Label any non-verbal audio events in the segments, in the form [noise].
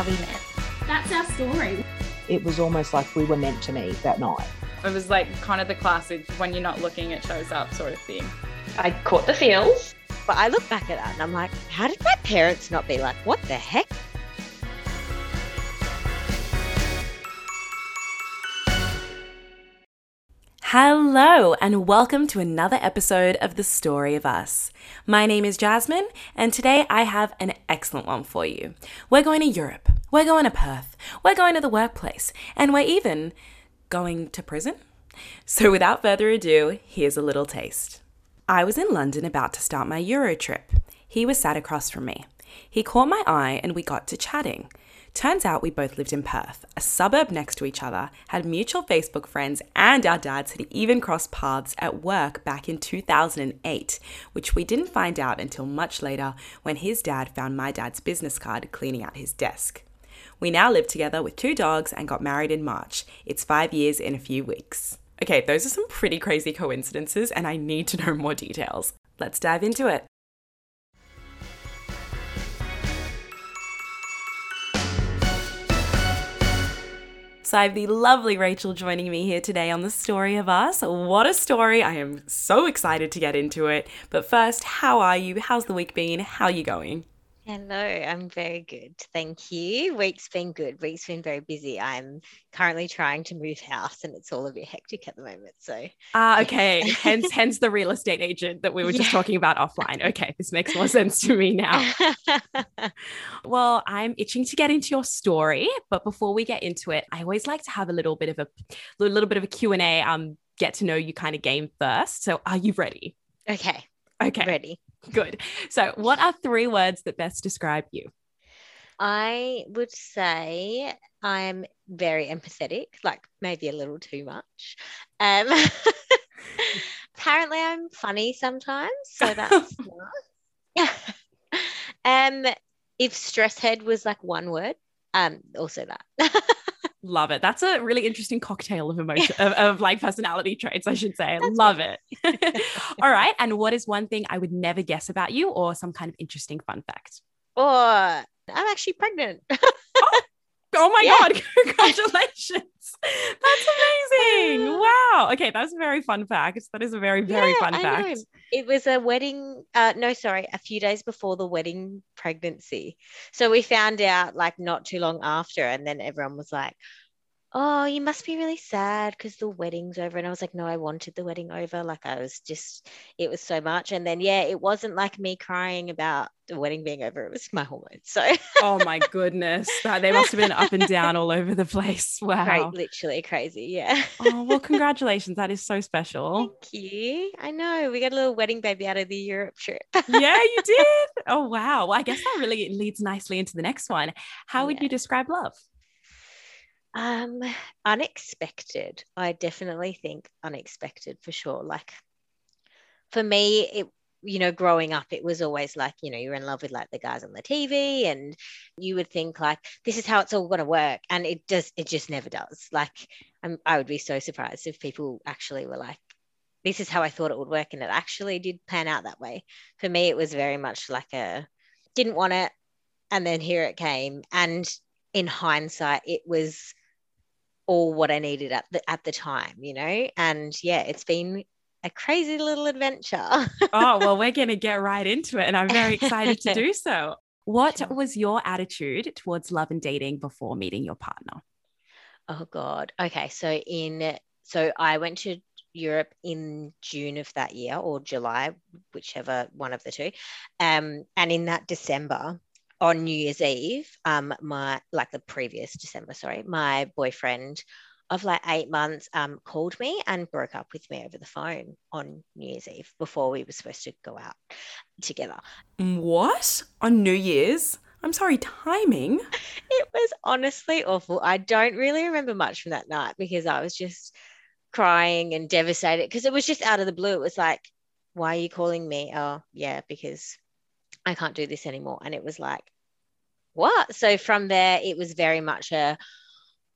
how we met. That's our story. It was almost like we were meant to meet that night. It was like kind of the classic when you're not looking, it shows up sort of thing. I caught the feels. But I look back at that and I'm like, how did my parents not be like, what the heck? Hello, and welcome to another episode of The Story of Us. My name is Jasmine, and today I have an excellent one for you. We're going to Europe, we're going to Perth, we're going to the workplace, and we're even going to prison. So, without further ado, here's a little taste. I was in London about to start my Euro trip. He was sat across from me. He caught my eye and we got to chatting. Turns out we both lived in Perth, a suburb next to each other, had mutual Facebook friends, and our dads had even crossed paths at work back in 2008, which we didn't find out until much later when his dad found my dad's business card cleaning out his desk. We now live together with two dogs and got married in March. It's five years in a few weeks. Okay, those are some pretty crazy coincidences, and I need to know more details. Let's dive into it. So I have the lovely Rachel joining me here today on the story of us. What a story! I am so excited to get into it. But first, how are you? How's the week been? How are you going? Hello, I'm very good. Thank you. Week's been good. Week's been very busy. I'm currently trying to move house and it's all a bit hectic at the moment. So Ah, uh, okay. hence [laughs] hence the real estate agent that we were just yeah. talking about offline. Okay, this makes more sense to me now. [laughs] well, I'm itching to get into your story, but before we get into it, I always like to have a little bit of a little bit of a Q&A um get to know you kind of game first. So, are you ready? Okay. Okay. Ready. Good. So, what are three words that best describe you? I would say I'm very empathetic, like maybe a little too much. Um, [laughs] apparently, I'm funny sometimes, so that's [laughs] nice. [laughs] um, if stress head was like one word, um, also that. Love it. That's a really interesting cocktail of emotion of, of like personality traits, I should say. That's Love it. [laughs] [laughs] All right. And what is one thing I would never guess about you or some kind of interesting fun fact? Or oh, I'm actually pregnant. [laughs] oh, oh, my yeah. God. [laughs] Congratulations. That's amazing. Wow. Okay. That's a very fun fact. That is a very, very yeah, fun I fact. Know. It was a wedding. Uh, no, sorry, a few days before the wedding pregnancy. So we found out like not too long after. And then everyone was like, oh, you must be really sad because the wedding's over. And I was like, no, I wanted the wedding over. Like I was just, it was so much. And then, yeah, it wasn't like me crying about the wedding being over. It was my hormones. So, oh my goodness. That, they must have been up and down all over the place. [laughs] Wow. Literally crazy. Yeah. oh, well, [laughs] congratulations. That is so special. Thank you. I know. We got a little wedding baby out of the Europe trip. [laughs] yeah, you did. Oh, wow. Well, I guess that really leads nicely into the next one. How would you describe love? Um, unexpected. I definitely think unexpected for sure. Like for me, it you know, growing up, it was always like, you know, you're in love with like the guys on the TV, and you would think like, this is how it's all going to work, and it does. It just never does. Like, I'm, I would be so surprised if people actually were like, this is how I thought it would work, and it actually did pan out that way. For me, it was very much like a didn't want it, and then here it came, and in hindsight, it was all what I needed at the at the time, you know. And yeah, it's been a crazy little adventure. [laughs] oh, well, we're going to get right into it. And I'm very excited to [laughs] do so. What was your attitude towards love and dating before meeting your partner? Oh, God. Okay. So, in, so I went to Europe in June of that year or July, whichever one of the two. Um, and in that December, on New Year's Eve, um, my like the previous December, sorry, my boyfriend of like eight months um, called me and broke up with me over the phone on New Year's Eve before we were supposed to go out together. What? On New Year's? I'm sorry, timing? [laughs] It was honestly awful. I don't really remember much from that night because I was just crying and devastated because it was just out of the blue. It was like, why are you calling me? Oh, yeah, because I can't do this anymore. And it was like, what? So from there, it was very much a,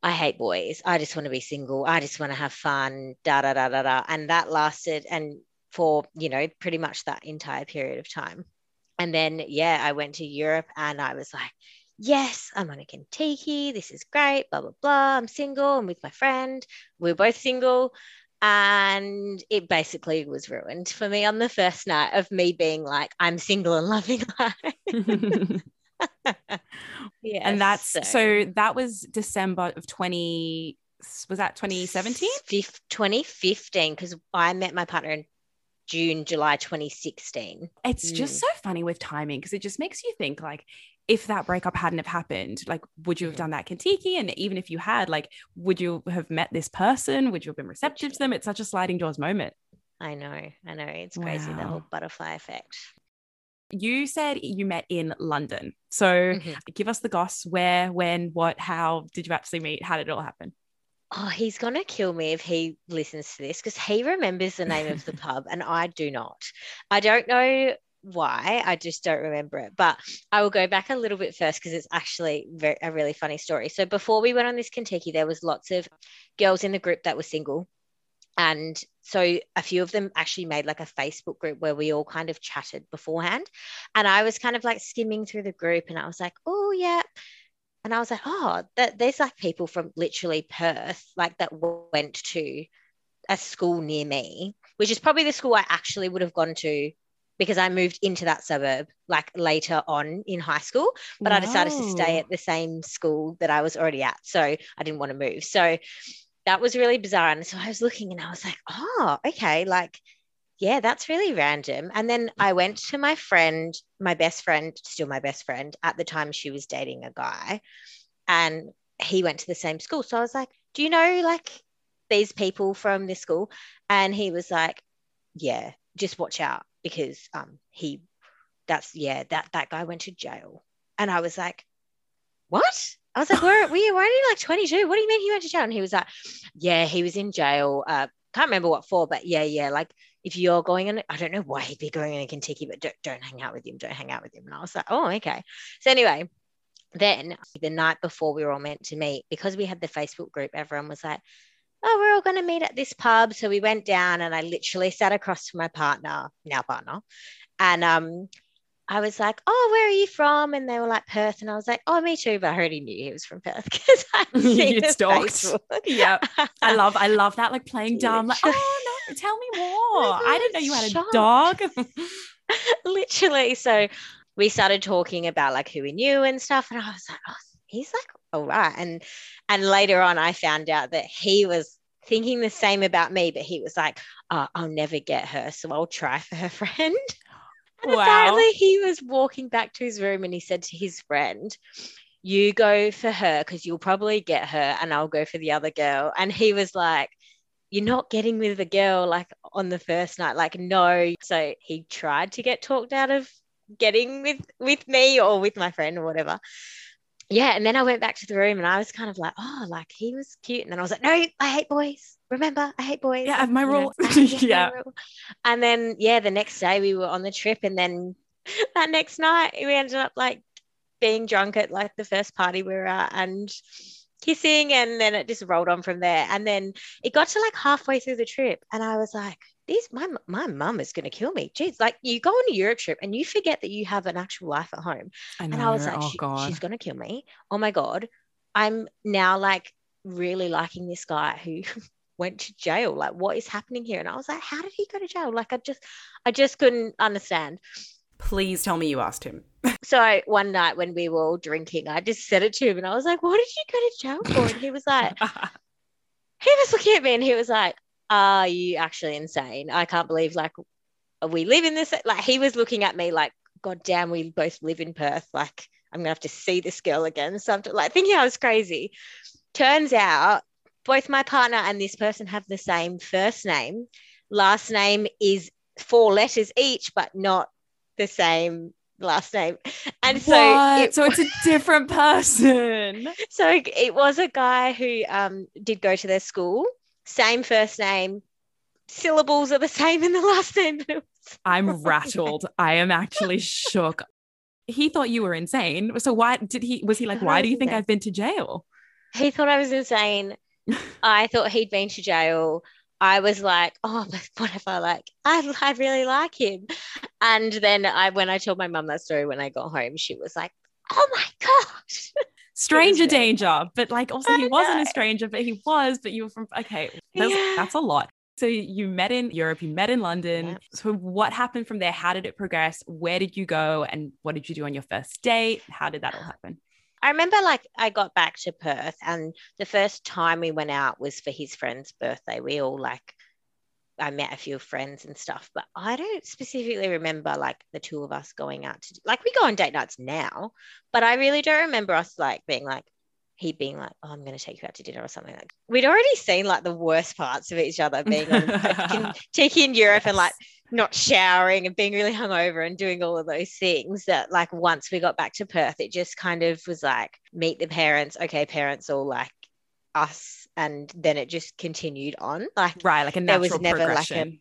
I hate boys. I just want to be single. I just want to have fun, da, da, da, da, da. And that lasted, and for, you know, pretty much that entire period of time. And then, yeah, I went to Europe and I was like, yes, I'm on a Contiki. This is great. Blah, blah, blah. I'm single. I'm with my friend. We're both single. And it basically was ruined for me on the first night of me being like, I'm single and loving life. yeah. [laughs] and that's so. that was December of 20 was that 2017? 2015 because I met my partner in June, July 2016. It's Mm. just so funny with timing because it just makes you think like if that breakup hadn't have happened, like would you have Mhm. done that Contiki? And even if you had, like, would you have met this person? Would you have been receptive to them? It's such a sliding doors moment. I know, I know. It's crazy, the whole butterfly effect. You said you met in London. So Mhm. give us the goss. Where, when, what, how did you actually meet? How did it all happen? Oh, he's going to kill me if he listens to this because he remembers the name of the pub and I do not. I don't know why, I just don't remember it. But I will go back a little bit first because it's actually very, a really funny story. So before we went on this Contiki, there was lots of girls in the group that were single. And so a few of them actually made like a Facebook group where we all kind of chatted beforehand. And I was kind of like skimming through the group and I was like, oh, yeah. And I was like, oh, that there's like people from literally Perth, like that went to a school near me, which is probably the school I actually would have gone to because I moved into that suburb like later on in high school. But I decided to stay at the same school that I was already at. So I didn't want to move. So that was really bizarre. And so I was looking and I was like, oh, okay, like, yeah, that's really random. And then I went to my friend, my best friend, still my best friend. At the time, she was dating a guy and he went to the same school. So I was like, do you know like these people from this school? And he was like, yeah, just watch out because um he that's yeah, that that guy went to jail. And I was like, what? I was like, [laughs] we're, we, we're only like 22. What do you mean he went to jail? And he was like, yeah, he was in jail. Uh, can't remember what for, but yeah, yeah. Like if you're going on, I don't know why he'd be going in a Contiki, but don't, don't hang out with him. Don't hang out with him. And I was like, oh, okay. So anyway, then the night before we were all meant to meet, because we had the Facebook group, everyone was like, oh, we're all going to meet at this pub. So we went down and I literally sat across from my partner, now partner. And um, I was like, oh, where are you from? And they were like, Perth. And I was like, oh, me too. But I already knew he was from Perth [laughs] because I [laughs] You'd stalked. Yeah. I [laughs] love, I love that, like playing dumb. Like, oh no, tell me more. I didn't know you had a Shocked. dog. literally. So we started talking about like who we knew and stuff. And I was like, oh, he's like, all right. And and later on I found out that he was thinking the same about me, but he was like, oh, I'll never get her. So I'll try for her [laughs] friend. And Wow. apparently he was walking back to his room and he said to his friend, You go for her because you'll probably get her, and I'll go for the other girl. And he was like, You're not getting with the girl like on the first night. Like, no. So he tried to get talked out of getting with with me or with my friend or whatever. Yeah. And then I went back to the room and I was kind of like, oh, like he was cute. And then I was like, no, I hate boys. Remember, I hate boys. Yeah, my rule. [laughs] [laughs] My Yeah. rule. And then, yeah, the next day we were on the trip. And then [laughs] that next night we ended up like being drunk at like the first party we were at and kissing. And then it just rolled on from there. And then it got to like halfway through the trip. And I was like, these my my mum is going to kill me. Jeez, like you go on a Europe trip and you forget that you have an actual life at home. I And I was like, oh "She- god. she's going to kill me. Oh my God. I'm now like really liking this guy who [laughs] went to jail. Like, what is happening here? And I was like, how did he go to jail? Like, I just, I just couldn't understand. Please tell me you asked him. [laughs] So one night when we were all drinking, I just said it to him and I was like, what did you go to jail for? And he was like, [laughs] he was looking at me and he was like, are you actually insane? I can't believe like we live in this. Like he was looking at me like, God damn, we both live in Perth. Like I'm gonna have to see this girl again. Something like thinking I was crazy. Turns out both my partner and this person have the same first name. Last name is four letters each, but not the same last name. And so it, so it's a different person. [laughs] so it was a guy who um, did go to their school, same first name, syllables are the same in the last name. but it was- I'm rattled. I am actually shook. He thought you were insane. So why did he was he like, why do you think. I've been to jail? He thought I was insane. I thought he'd been to jail. I was like, oh, but whatever. Like, I, like I I really like him. And then I, when I told my mum that story when I got home, she was like, oh my [laughs] stranger danger, but like also he wasn't a stranger, but he was, but you were from okay, that's, Yeah. that's a lot. So you met in Europe, you met in London. Yeah. So what happened from there? How did it progress? Where did you go and what did you do on your first date? How did that all happen? I remember like I got back to Perth and the first time we went out was for his friend's birthday. We all like I met a few friends and stuff, but I don't specifically remember like the two of us going out to like we go on date nights now, but I really don't remember us like being like he being like, "Oh, I'm going to take you out to dinner" or something like. We'd already seen like the worst parts of each other, being on taking in Europe and like not showering and being really hungover and doing all of those things that like once we got back to Perth, it just kind of was like meet the parents. Okay, parents all like us. And then it just continued on. Like right, like a There was natural never, like, a- progression.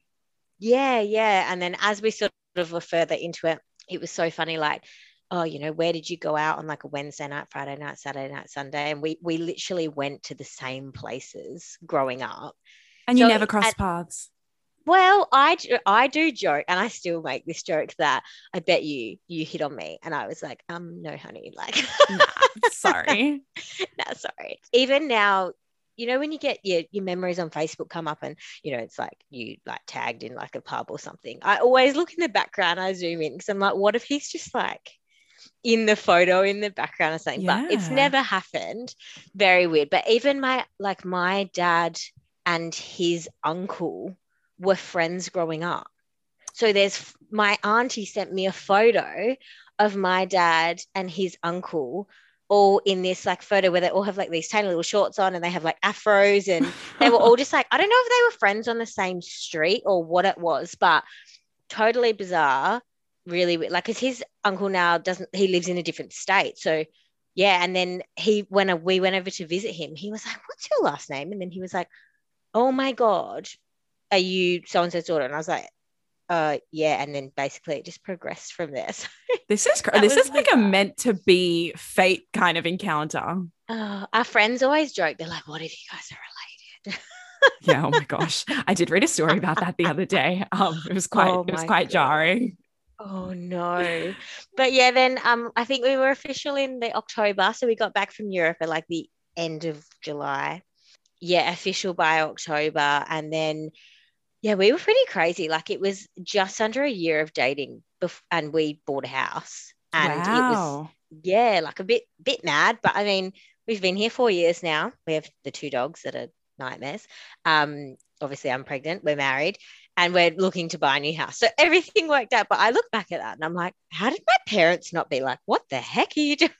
yeah, yeah. And then as we sort of were further into it, it was so funny, like, oh, you know, where did you go out on like a Wednesday night, Friday night, Saturday night, Sunday? And we we literally went to the same places growing up. and you never crossed at- paths. Well, I do- I do joke, and I still make this joke that I bet you you hit on me, and I was like, um, no, honey, [laughs] like, Nah, sorry. [laughs] no, sorry. Even now, you know, when you get your your memories on Facebook come up, and you know, it's like you like tagged in like a pub or something. I always look in the background. I zoom in because I'm like, what if he's just like in the photo in the background or something? But it's never happened. Very weird. But even my like my dad and his uncle were friends growing up. So there's my auntie sent me a photo of my dad and his uncle all in this like photo where they all have like these tiny little shorts on and they have like afros and they were all [laughs] just like I don't know if they were friends on the same street or what it was, but totally bizarre. Really, like, because his uncle now doesn't, he lives in a different state. So, yeah. And then he, when we went over to visit him, he was like, What's your last name? And then he was like, Oh my God, are you so and so's daughter? And I was like, uh, yeah. And then basically it just progressed from there. [laughs] So, This is cr- this is like a meant to be fate kind of encounter. uh, our friends always joke, they're like, What if you guys are related? [laughs] Yeah. Oh my gosh. I did read a story about that the other day. Um, it was quite Oh it was quite God. jarring. Oh no. But yeah, then um I think we were official in the October. So we got back from Europe at like the end of July. Yeah, official by October. And then yeah, we were pretty crazy. Like it was just under a year of dating bef- and we bought a house. And it was yeah, like a bit bit mad. But I mean, we've been here four years now. We have the two dogs that are nightmares. Um, obviously I'm pregnant, we're married, and we're looking to buy a new house. So [laughs] everything worked out. But I look back at that and I'm like, how did my parents not be like, what the heck are you doing?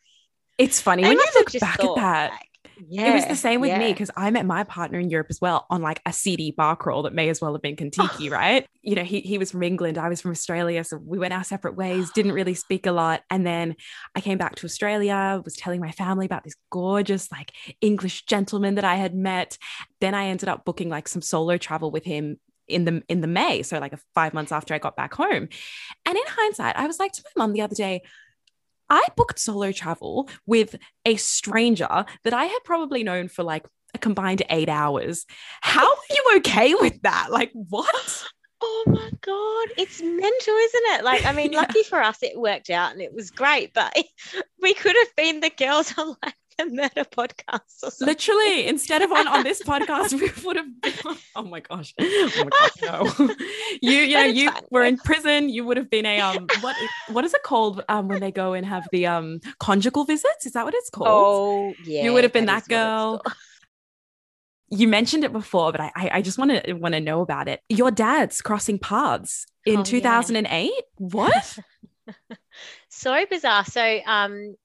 It's funny They when you look back thought, at that. like, yeah, it was the same with me because I met my partner in Europe as well on like a CD bar crawl that may as well have been oh. Contiki, right? You know, he, he was from England, I was from Australia. So we went our separate ways, didn't [gasps] really speak a lot. And then I came back to Australia, was telling my family about this gorgeous, like English gentleman that I had met. Then I ended up booking like some solo travel with him in the in the May, so like a five months after I got back home. And in hindsight, I was like to my mom the other day, I booked solo travel with a stranger that I had probably known for like a combined eight hours. How are you okay with that? Like, what? [gasps] Oh my god, it's mental, isn't it? Like, I mean, [laughs] Yeah. lucky for us, it worked out and it was great. But [laughs] we could have been the girls [laughs] on like the murder podcast or something. Literally, instead of on, on this podcast, we [laughs] would have been. Oh my gosh! Oh my gosh! No, [laughs] you you know you were in prison. You would have been a um what what is it called um when they go and have the um conjugal visits? Is that what it's called? Oh yeah, You would have been is that girl. [laughs] you mentioned it before, but I I, I just want to want to know about it. Your dad's crossing paths Oh, in yeah. 2008. What? so bizarre. So um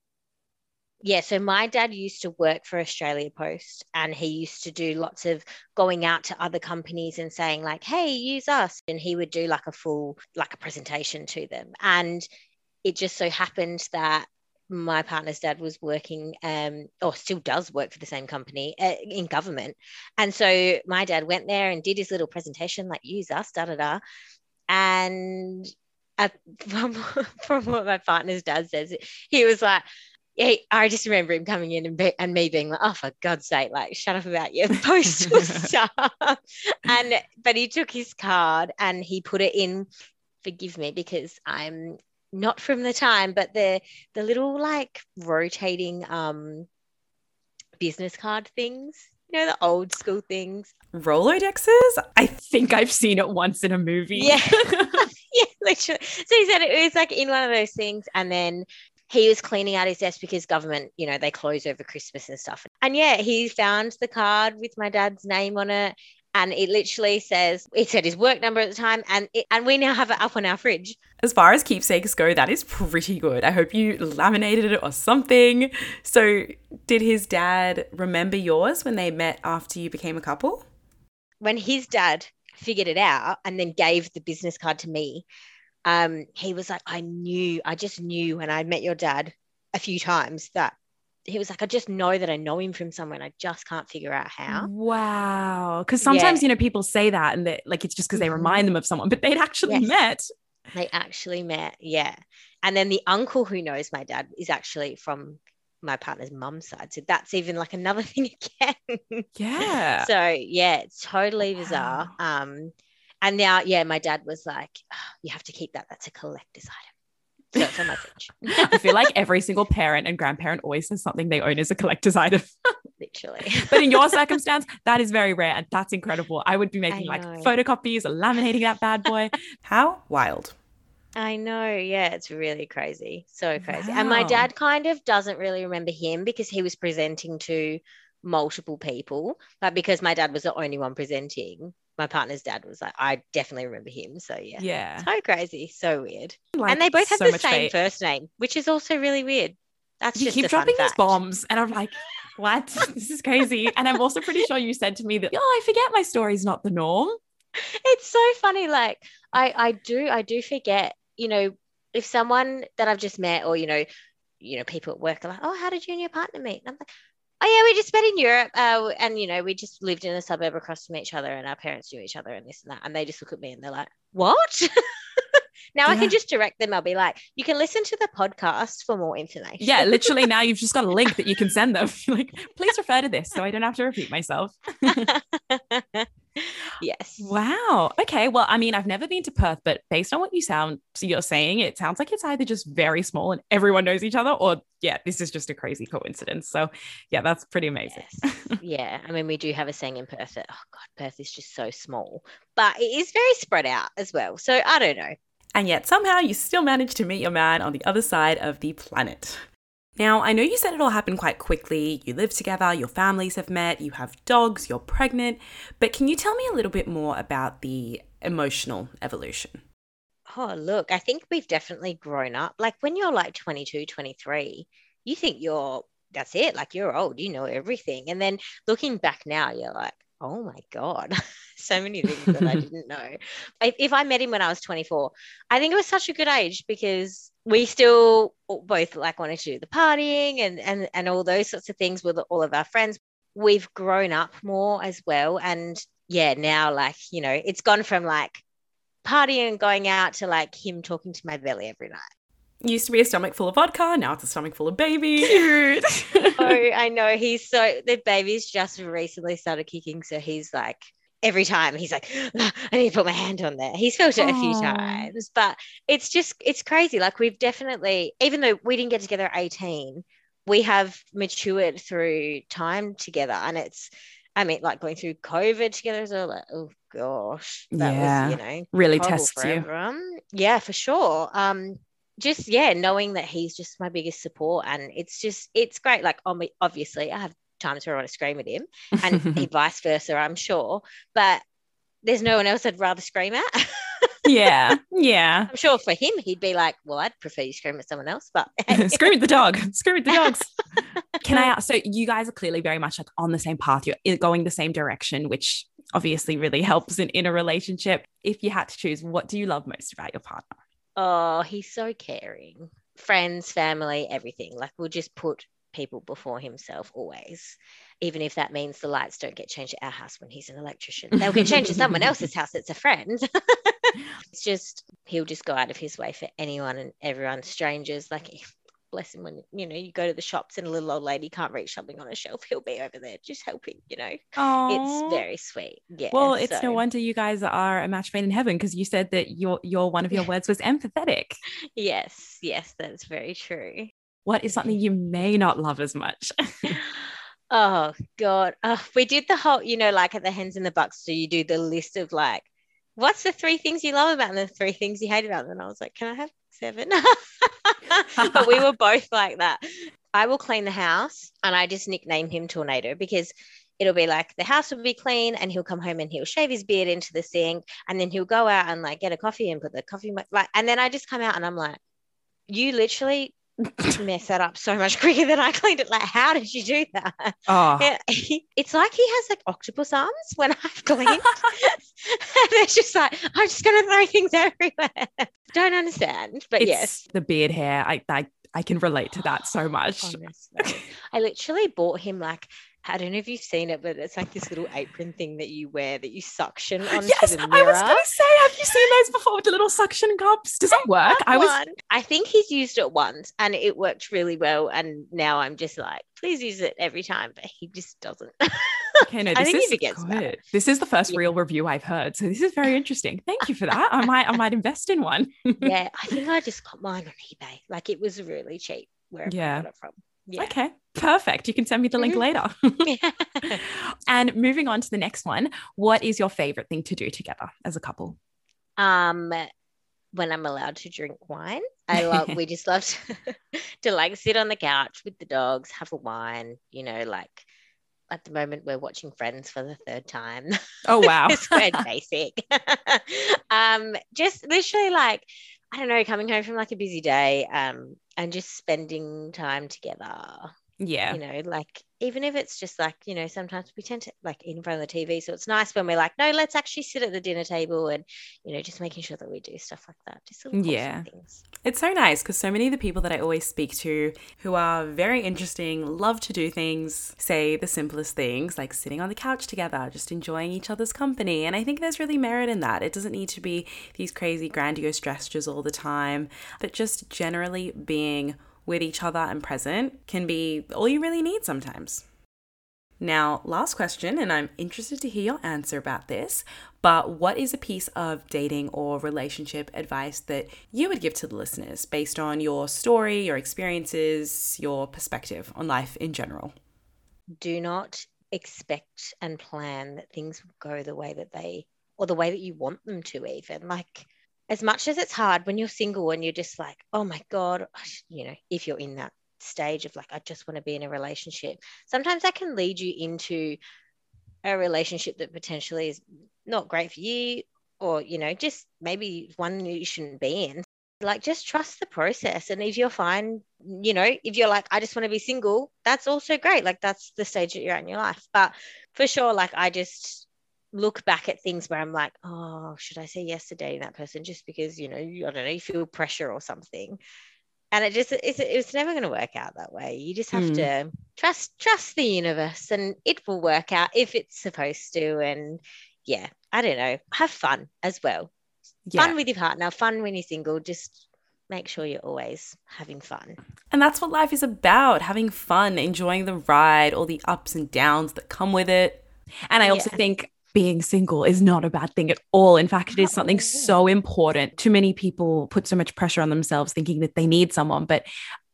yeah, so my dad used to work for Australia Post and he used to do lots of going out to other companies and saying like, "Hey, use us." And he would do like a full like a presentation to them. And it just so happened that my partner's dad was working um or still does work for the same company uh, in government. And so my dad went there and did his little presentation like use us da da da. And uh, [laughs] from, from what my partner's dad says, he was like, yeah, I just remember him coming in and, be, and me being like, oh, for God's sake, like, shut up about your [laughs] postal stuff. And, but he took his card and he put it in, forgive me, because I'm not from the time, but the the little like rotating um business card things. You know, the old school things. Rolodexes? I think I've seen it once in a movie. Yeah. [laughs] [laughs] yeah, literally. So he said it was like in one of those things, and then he was cleaning out his desk because government, you know, they close over Christmas and stuff. And yeah, he found the card with my dad's name on it. And it literally says it said his work number at the time, and it, and we now have it up on our fridge. As far as keepsakes go, that is pretty good. I hope you laminated it or something. So, did his dad remember yours when they met after you became a couple? When his dad figured it out and then gave the business card to me, um, he was like, I knew, I just knew when I met your dad a few times that he was like, I just know that I know him from somewhere and I just can't figure out how. Wow. Because sometimes, Yeah. you know, people say that and that like it's just because they Mhm. remind them of someone, but they'd actually Yes. met. They actually met, yeah. And then the uncle who knows my dad is actually from my partner's mum's side. So that's even like another [laughs] thing again. Yeah. so yeah, it's totally bizarre. Um, and now, yeah, my dad was like, "Oh, you have to keep that. That's a collector's item. So it's on my fridge. [laughs] I feel like every single parent and grandparent always says something they own as a collector's item. [laughs] Literally. But in your [laughs] circumstance, that is very rare and that's incredible. I would be making like photocopies or laminating that bad boy. How wild. I know. Yeah, it's really crazy. So crazy. And my dad kind of doesn't really remember him because he was presenting to multiple people. But because my dad was the only one presenting, my partner's dad was like, I definitely remember him. So yeah. Yeah. So crazy. So weird. Like, and they both have so the same fate. first name, which is also really weird. That's You just keep dropping these bombs, and I'm like, what? [laughs] this is crazy. And I'm also pretty sure you said to me that, oh, I forget my story's not the norm. it's so funny like i i do i do forget you know if someone that i've just met or you know you know people at work are like oh how did you and your partner meet and i'm like oh yeah we just met in europe uh, and you know we just lived in a suburb across from each other and our parents knew each other and this and that and they just look at me and they're like what [laughs] now i can just direct them i'll be like you can listen to the podcast for more information Yeah, literally [laughs] now you've just got a link that you can send them. [laughs] like, please refer to this so I don't have to repeat myself. Yes Wow. Okay. Well, I mean, I've never been to Perth, but based on what you sound you're saying, it sounds like it's either just very small and everyone knows each other, or yeah, this is just a crazy coincidence. So yeah, that's pretty amazing. Yes. yeah. I mean, we do have a saying in Perth that, oh God, Perth is just so small, but it is very spread out as well. So I don't know. And yet somehow you still managed to meet your man on the other side of the planet. Now, I know you said it all happened quite quickly. You live together, your families have met, you have dogs, you're pregnant. But can you tell me a little bit more about the emotional evolution? Oh, look, I think we've definitely grown up. Like when you're like 22, 23, you think you're, that's it. Like you're old, you know everything. And then looking back now, you're like, oh my God, [laughs] so many things that I didn't know. [laughs] If, if I met him when I was 24, I think it was such a good age because we still both like wanted to do the partying and, and, and all those sorts of things with all of our friends. We've grown up more as well. And yeah, now like, you know, it's gone from like, partying and going out to like him talking to my belly every night. Used to be a stomach full of vodka, now it's a stomach full of baby. [laughs] Cute. [laughs] Oh, I know. He's so the baby's just recently started kicking, so he's like every time he's like, "Ah, I need to put my hand on there. He's felt it a few times, but it's just it's crazy. Like we've definitely, even though we didn't get together at 18, we have matured through time together, and it's. I mean, like going through COVID together as well. Like, oh gosh, that Yeah. was you know really horrible tests you. everyone. Yeah, for sure. Um, just yeah, knowing that he's just my biggest support, and it's just it's great. Like, obviously, I have times where I want to scream at him, and [laughs] vice versa, I'm sure. But there's no one else I'd rather scream at. [laughs] yeah, yeah. I'm sure for him, he'd be like, "Well, I'd prefer you scream at someone else." But [laughs] Scream at the dog. Scream at the dogs. Can I ask? So you guys are clearly very much like on the same path. You're going the same direction, which obviously really helps in, in a relationship. If you had to choose, what do you love most about your partner? Oh, he's so caring. Friends, family, everything. Like we'll just put people before himself always, even if that means the lights don't get changed at our house when he's an electrician. They'll get changed at [laughs] someone else's house that's a friend. [laughs] it's just he'll just go out of his way for anyone and everyone, strangers. Like bless him when you know you go to the shops and a little old lady can't reach something on a shelf, he'll be over there just helping. You know, Oh, it's very sweet. Yeah. well. It's no wonder you guys are a match made in heaven because you said that your your one of your [laughs] words was empathetic. Yes, yes, that's very true. What is something you may not love as much? [laughs] Oh God. Oh, we did the whole, you know, like at the hens and the bucks, so you do the list of like, what's the three things you love about them, and the three things you hate about them? And I was like, can I have seven? [laughs] [laughs] but we were both like that. I will clean the house and I just nickname him Tornado because it'll be like the house will be clean and he'll come home and he'll shave his beard into the sink and then he'll go out and like get a coffee and put the coffee like and then I just come out and I'm like, you literally mess that up so much [laughs] quicker than I cleaned it. Like, how did you do that? oh, it's like he has like octopus arms when I've [laughs] cleaned. [laughs] and it's just like, I'm just going to throw things everywhere. Don't understand. But it's yes, the beard hair. I, I I can relate to that so much. I literally bought him like, I don't know if you've seen it, but it's like this little apron thing that you wear that you suction [gasps] onto Yes, the I was going to say, have you seen those before with the little suction cups? Does it work? I was. I think he's used it once and it worked really well. And now I'm just like, please use it every time, but he just doesn't. [laughs] okay. No, I this is good. This is the first Yeah. real review I've heard, so this is very interesting. Thank you for that. I might I might invest in one. [laughs] yeah, [laughs] I think I just got mine on eBay. Like it was really cheap wherever Yeah. I got it from. Yeah. Okay, perfect. You can send me the link Mhm. later. [laughs] [laughs] and moving on to the next one, what is your favorite thing to do together as a couple? um when I'm allowed to drink wine. I love [laughs] we just love to, to like sit on the couch with the dogs, have a wine, you know, like at the moment we're watching Friends for the third time. Oh wow. it's quite basic. um, just literally like, I don't know, coming home from like a busy day, um, and just spending time together. Yeah. You know, like even if it's just like, you know, sometimes we tend to like eat in front of the TV. So it's nice when we're like, no, let's actually sit at the dinner table and, you know, just making sure that we do stuff like that. Just little Yeah. things. It's so nice because so many of the people that I always speak to who are very interesting, love to do things, say the simplest things like sitting on the couch together, just enjoying each other's company. And I think there's really merit in that. It doesn't need to be these crazy, grandiose gestures all the time, but just generally being with each other and present can be all you really need sometimes. Now, last question, and I'm interested to hear your answer about this. But what is a piece of dating or relationship advice that you would give to the listeners based on your story, your experiences, your perspective on life in general? Do not expect and plan that things go the way that they, or the way that you want them to, even. Like, as much as it's hard when you're single and you're just like, oh my God, you know, if you're in that stage of like, I just want to be in a relationship, sometimes that can lead you into a relationship that potentially is not great for you, or, you know, just maybe one you shouldn't be in. Like, just trust the process. And if you're fine, you know, if you're like, I just want to be single, that's also great. Like, that's the stage that you're at in your life. But for sure, like, I just, look back at things where I'm like, oh, should I say yes to dating that person just because you know, you, I don't know, you feel pressure or something, and it just it's it's never going to work out that way. You just have Mm. to trust trust the universe, and it will work out if it's supposed to. And yeah, I don't know, have fun as well. Fun with your partner, fun when you're single. Just make sure you're always having fun. And that's what life is about having fun, enjoying the ride, all the ups and downs that come with it. And I also Yeah. think being single is not a bad thing at all. In fact, it is something so important. Too many people put so much pressure on themselves thinking that they need someone, but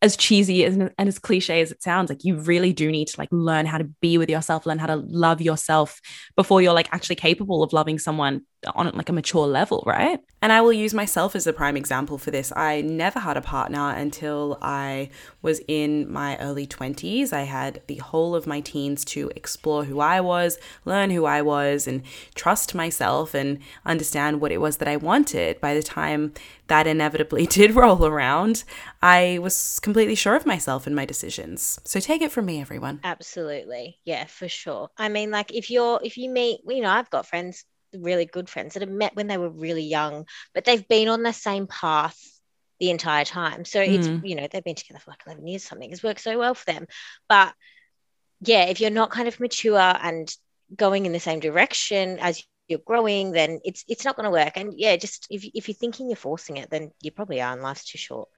as cheesy as, and as cliche as it sounds, like you really do need to like learn how to be with yourself, learn how to love yourself before you're like actually capable of loving someone on like a mature level, right? And I will use myself as the prime example for this. I never had a partner until I was in my early 20s. I had the whole of my teens to explore who I was, learn who I was, and trust myself and understand what it was that I wanted. By the time that inevitably [laughs] did roll around, I was completely sure of myself and my decisions. So take it from me, everyone. Absolutely. Yeah, for sure. I mean, like if you're if you meet, you know, I've got friends, really good friends that have met when they were really young, but they've been on the same path the entire time. So it's, Mm. you know, they've been together for like 11 years something. has worked so well for them. But yeah, if you're not kind of mature and going in the same direction as you're growing, then it's it's not going to work. And yeah, just if if you're thinking you're forcing it, then you probably are, and life's too short.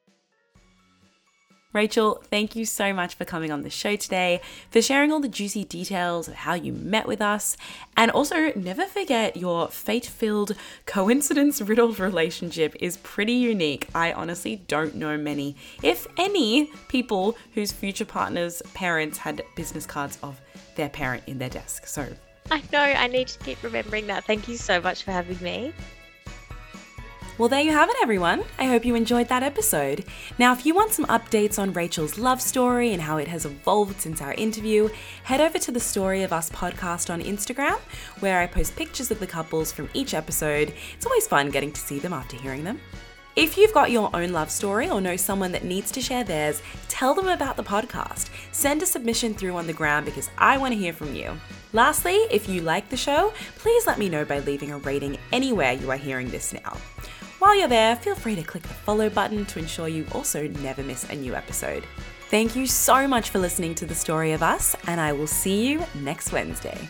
Rachel, thank you so much for coming on the show today, for sharing all the juicy details of how you met with us, and also never forget your fate filled, coincidence [laughs] riddled relationship is pretty unique. I honestly don't know many, if any, people whose future partners' parents had business cards of their parent in their desk. So I know, I need to keep remembering that. Thank you so much for having me. Well, there you have it, everyone. I hope you enjoyed that episode. Now, if you want some updates on Rachel's love story and how it has evolved since our interview, head over to the Story of Us podcast on Instagram, where I post pictures of the couples from each episode. It's always fun getting to see them after hearing them. If you've got your own love story or know someone that needs to share theirs, tell them about the podcast. Send a submission through on the ground because I want to hear from you. Lastly, if you like the show, please let me know by leaving a rating anywhere you are hearing this now. While you're there, feel free to click the follow button to ensure you also never miss a new episode. Thank you so much for listening to the story of us, and I will see you next Wednesday.